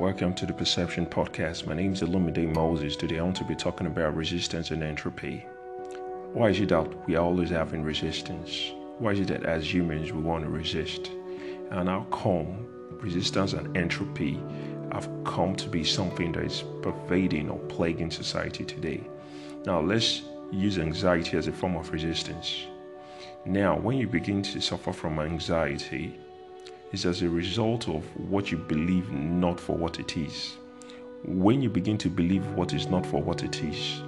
Welcome to the Perception Podcast. My name is Olumide Moses. Today I want to be talking about resistance and entropy. Why is it that we are always having resistance? Why is it that as humans we want to resist? And how come resistance and entropy have come to be something that is pervading or plaguing society today? Now let's use anxiety as a form of resistance. Now, when you begin to suffer from anxiety, is as a result of what you believe not for what it is. When you begin to believe what is not for what it is,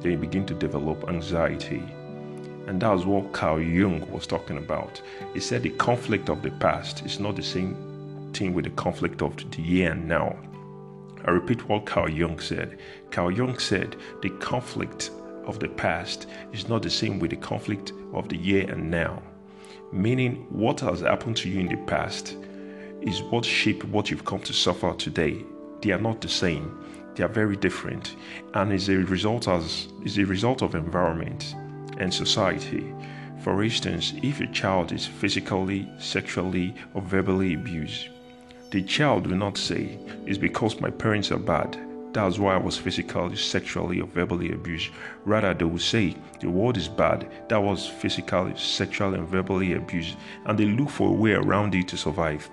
then you begin to develop anxiety. And that's what Carl Jung was talking about. He said the conflict of the past is not the same thing with the conflict of the here and now. I repeat what Carl Jung said. Carl Jung said the conflict of the past is not the same with the conflict of the here and now meaning what has happened to you in the past is what shaped what you've come to suffer today. They are not the same. They are very different, and is a result as is a result of environment and society. For instance, if a child is physically, sexually, or verbally abused, the child will not say, It's because my parents are bad that's why I was physically, sexually, or verbally abused. Rather, they would say the world is bad. That was physically, sexually, and verbally abused. And they look for a way around it to survive.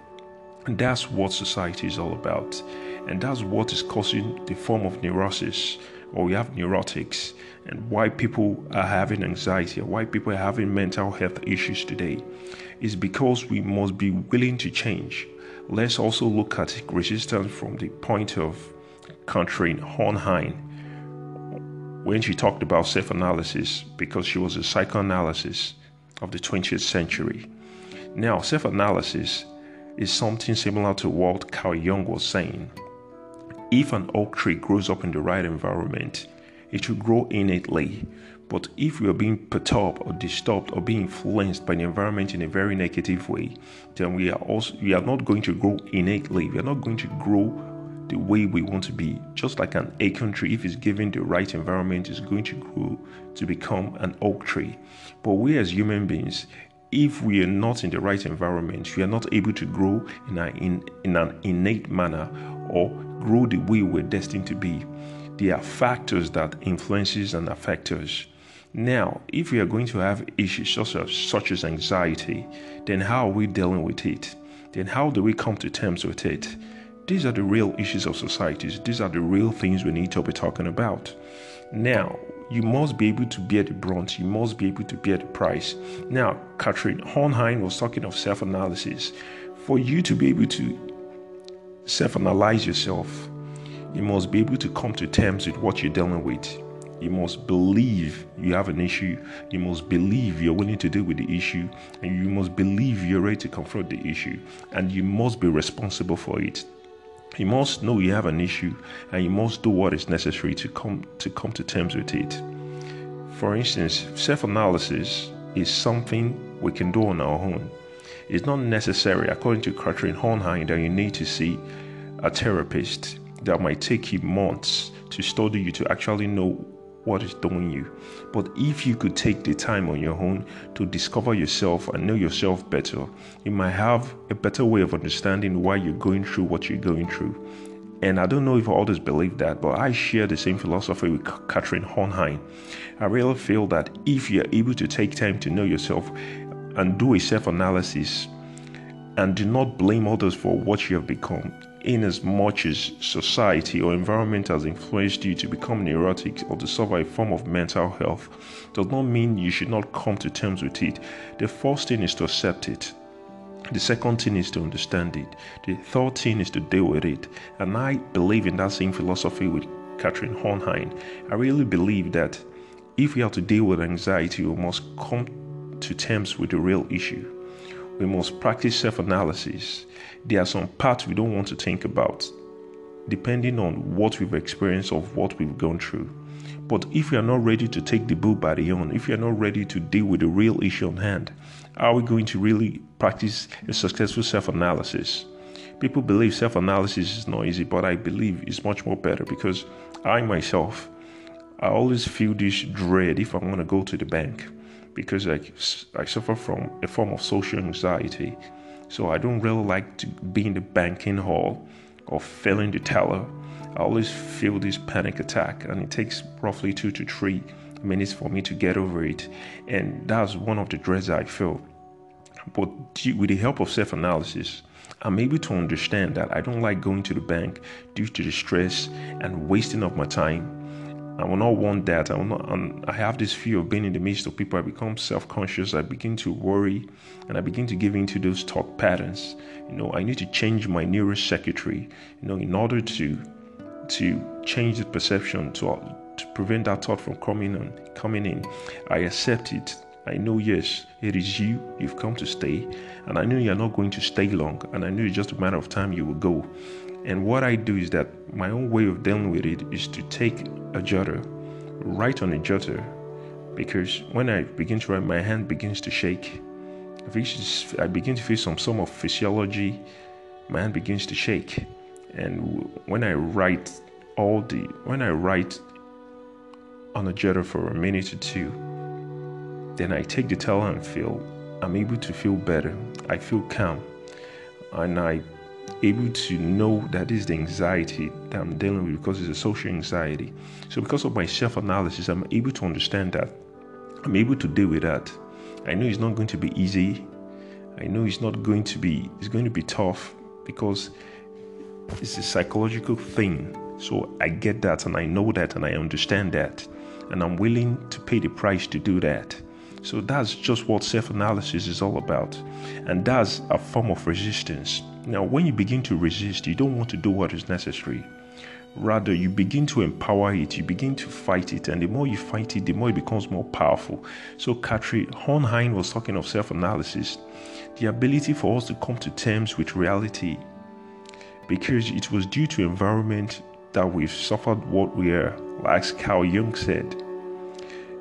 And that's what society is all about. And that's what is causing the form of neurosis, or we have neurotics, and why people are having anxiety, why people are having mental health issues today. Is because we must be willing to change. Let's also look at resistance from the point of Katherine Hornheim when she talked about self analysis because she was a psychoanalyst of the 20th century. Now, self analysis is something similar to what Carl Jung was saying. If an oak tree grows up in the right environment, it will grow innately. But if we are being perturbed or disturbed or being influenced by the environment in a very negative way, then we are also we are not going to grow innately. We are not going to grow the way we want to be. Just like an acorn tree, if it's given the right environment, is going to grow to become an oak tree. But we as human beings, if we are not in the right environment, we are not able to grow in, a, in, in an innate manner or grow the way we're destined to be. There are factors that influences and affect us. Now, if we are going to have issues such as, such as anxiety, then how are we dealing with it? Then how do we come to terms with it? These are the real issues of societies. These are the real things we need to be talking about. Now, you must be able to bear the brunt. You must be able to bear the price. Now, Katherine Hornheim was talking of self analysis. For you to be able to self analyze yourself, you must be able to come to terms with what you're dealing with. You must believe you have an issue. You must believe you're willing to deal with the issue. And you must believe you're ready to confront the issue. And you must be responsible for it. You must know you have an issue and you must do what is necessary to come to come to terms with it. For instance, self-analysis is something we can do on our own. It's not necessary, according to Katherine Hornheim, that you need to see a therapist that might take you months to study you to actually know what is doing you. But if you could take the time on your own to discover yourself and know yourself better, you might have a better way of understanding why you're going through what you're going through. And I don't know if others believe that, but I share the same philosophy with Katherine Hornheim. I really feel that if you're able to take time to know yourself and do a self analysis and do not blame others for what you have become, in as much as society or environment has influenced you to become neurotic or to suffer a form of mental health does not mean you should not come to terms with it. The first thing is to accept it. The second thing is to understand it. The third thing is to deal with it. And I believe in that same philosophy with Katherine Hornheim. I really believe that if we have to deal with anxiety, we must come to terms with the real issue we must practice self analysis. There are some parts we don't want to think about, depending on what we've experienced or what we've gone through. But if we are not ready to take the bull by the horn, if we are not ready to deal with the real issue on hand, are we going to really practice a successful self analysis? People believe self analysis is not easy, but I believe it's much more better because I myself, I always feel this dread if I want to go to the bank because I, I suffer from a form of social anxiety. So I don't really like to be in the banking hall, or failing the teller, I always feel this panic attack, and it takes roughly two to three minutes for me to get over it. And that's one of the dreads I feel. But with the help of self analysis, I'm able to understand that I don't like going to the bank due to the stress and wasting of my time. I will not want that. I will not. Um, I have this fear of being in the midst of people. I become self-conscious. I begin to worry, and I begin to give into those thought patterns. You know, I need to change my neurocircuitry. You know, in order to to change the perception to to prevent that thought from coming on coming in. I accept it. I know yes, it is you. You've come to stay, and I know you're not going to stay long. And I know it's just a matter of time you will go. And what I do is that my own way of dealing with it is to take a jotter, write on a jotter, because when I begin to write, my hand begins to shake. I begin to feel some sort of physiology. My hand begins to shake, and when I write all the when I write on a jotter for a minute or two, then I take the towel and feel I'm able to feel better. I feel calm, and I able to know that is the anxiety that I'm dealing with because it's a social anxiety. So because of my self-analysis, I'm able to understand that. I'm able to deal with that. I know it's not going to be easy. I know it's not going to be it's going to be tough because it's a psychological thing. So I get that and I know that and I understand that. And I'm willing to pay the price to do that. So that's just what self analysis is all about. And that's a form of resistance. Now, when you begin to resist, you don't want to do what is necessary. Rather, you begin to empower it, you begin to fight it, and the more you fight it, the more it becomes more powerful. So, Katri Hornheim was talking of self analysis, the ability for us to come to terms with reality, because it was due to environment that we've suffered what we are. Like Carl Jung said,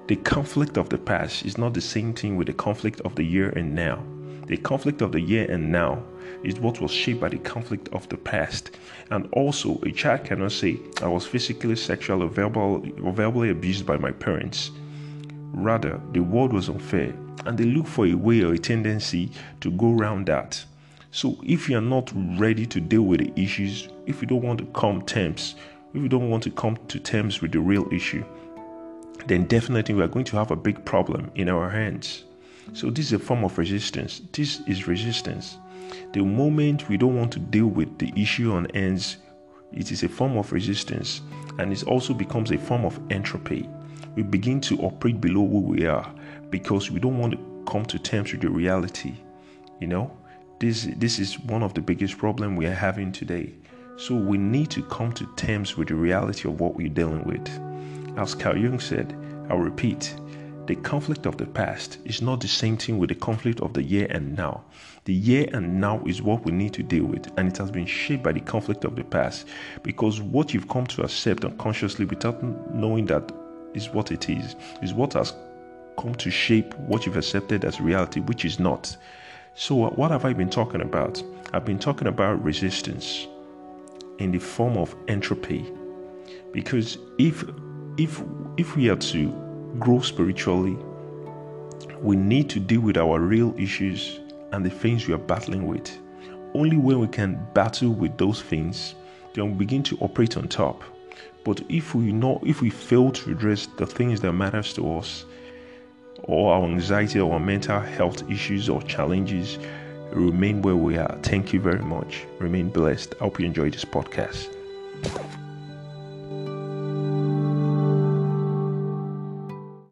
the conflict of the past is not the same thing with the conflict of the year and now. The conflict of the year and now is what was shaped by the conflict of the past. And also, a child cannot say, I was physically, sexually, or, verbal, or verbally abused by my parents. Rather, the world was unfair, and they look for a way or a tendency to go around that. So, if you're not ready to deal with the issues, if you don't want to come terms, if you don't want to come to terms with the real issue, then definitely we are going to have a big problem in our hands. So, this is a form of resistance. This is resistance. The moment we don't want to deal with the issue on ends, it is a form of resistance and it also becomes a form of entropy. We begin to operate below who we are because we don't want to come to terms with the reality. You know, this this is one of the biggest problem we are having today. So we need to come to terms with the reality of what we're dealing with. As Carl Jung said, I'll repeat, the conflict of the past is not the same thing with the conflict of the year and now. The year and now is what we need to deal with, and it has been shaped by the conflict of the past because what you've come to accept unconsciously without knowing that is what it is, is what has come to shape what you've accepted as reality, which is not. So, what have I been talking about? I've been talking about resistance in the form of entropy. Because if if if we are to grow spiritually, we need to deal with our real issues and the things we are battling with. Only when we can battle with those things, then we begin to operate on top. But if we know, if we fail to address the things that matters to us, or our anxiety or our mental health issues or challenges, remain where we are. Thank you very much. Remain blessed. I hope you enjoyed this podcast.